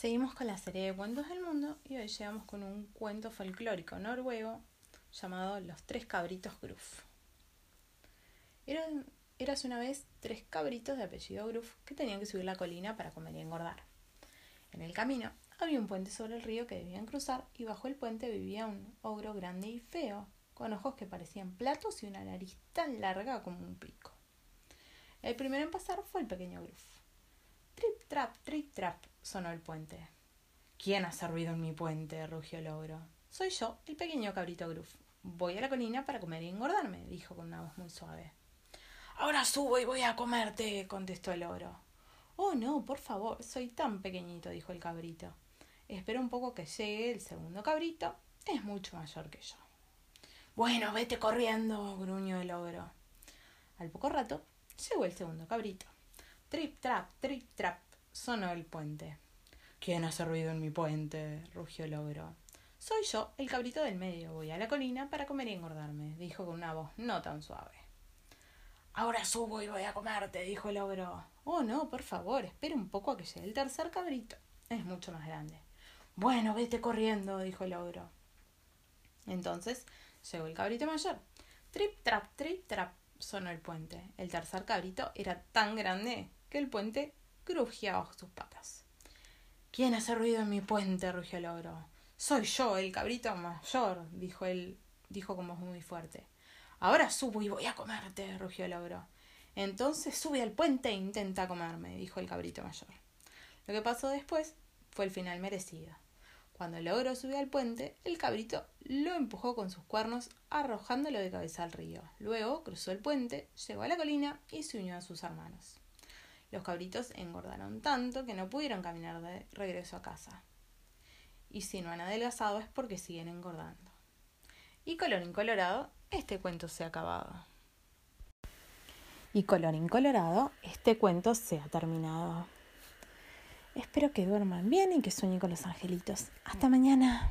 Seguimos con la serie de cuentos del mundo y hoy llegamos con un cuento folclórico noruego llamado Los tres cabritos Gruff. Eran, una vez tres cabritos de apellido Gruff que tenían que subir la colina para comer y engordar. En el camino había un puente sobre el río que debían cruzar y bajo el puente vivía un ogro grande y feo, con ojos que parecían platos y una nariz tan larga como un pico. El primero en pasar fue el pequeño Gruff. Trip, trap, trip, trap, sonó el puente. ¿Quién ha servido en mi puente? rugió el ogro. Soy yo, el pequeño cabrito Gruff. Voy a la colina para comer y engordarme, dijo con una voz muy suave. Ahora subo y voy a comerte, contestó el ogro. Oh, no, por favor, soy tan pequeñito, dijo el cabrito. Espera un poco que llegue el segundo cabrito, es mucho mayor que yo. Bueno, vete corriendo, gruñó el ogro. Al poco rato llegó el segundo cabrito. Trip, trap, trip, trap, sonó el puente. ¿Quién hace ruido en mi puente? rugió el ogro. Soy yo, el cabrito del medio. Voy a la colina para comer y engordarme, dijo con una voz no tan suave. Ahora subo y voy a comerte, dijo el ogro. Oh, no, por favor, espera un poco a que llegue el tercer cabrito. Es mucho más grande. Bueno, vete corriendo, dijo el ogro. Entonces llegó el cabrito mayor. Trip, trap, trip, trap, sonó el puente. El tercer cabrito era tan grande que el puente crujía bajo sus patas. ¿Quién hace ruido en mi puente? rugió el ogro. Soy yo, el cabrito mayor, dijo él, dijo con voz muy fuerte. Ahora subo y voy a comerte, rugió el ogro. Entonces sube al puente e intenta comerme, dijo el cabrito mayor. Lo que pasó después fue el final merecido. Cuando el ogro subió al puente, el cabrito lo empujó con sus cuernos, arrojándolo de cabeza al río. Luego cruzó el puente, llegó a la colina y se unió a sus hermanos. Los cabritos engordaron tanto que no pudieron caminar de regreso a casa. Y si no han adelgazado es porque siguen engordando. Y colorín colorado, este cuento se ha acabado. Y colorín colorado, este cuento se ha terminado. Espero que duerman bien y que sueñen con los angelitos. Hasta mañana.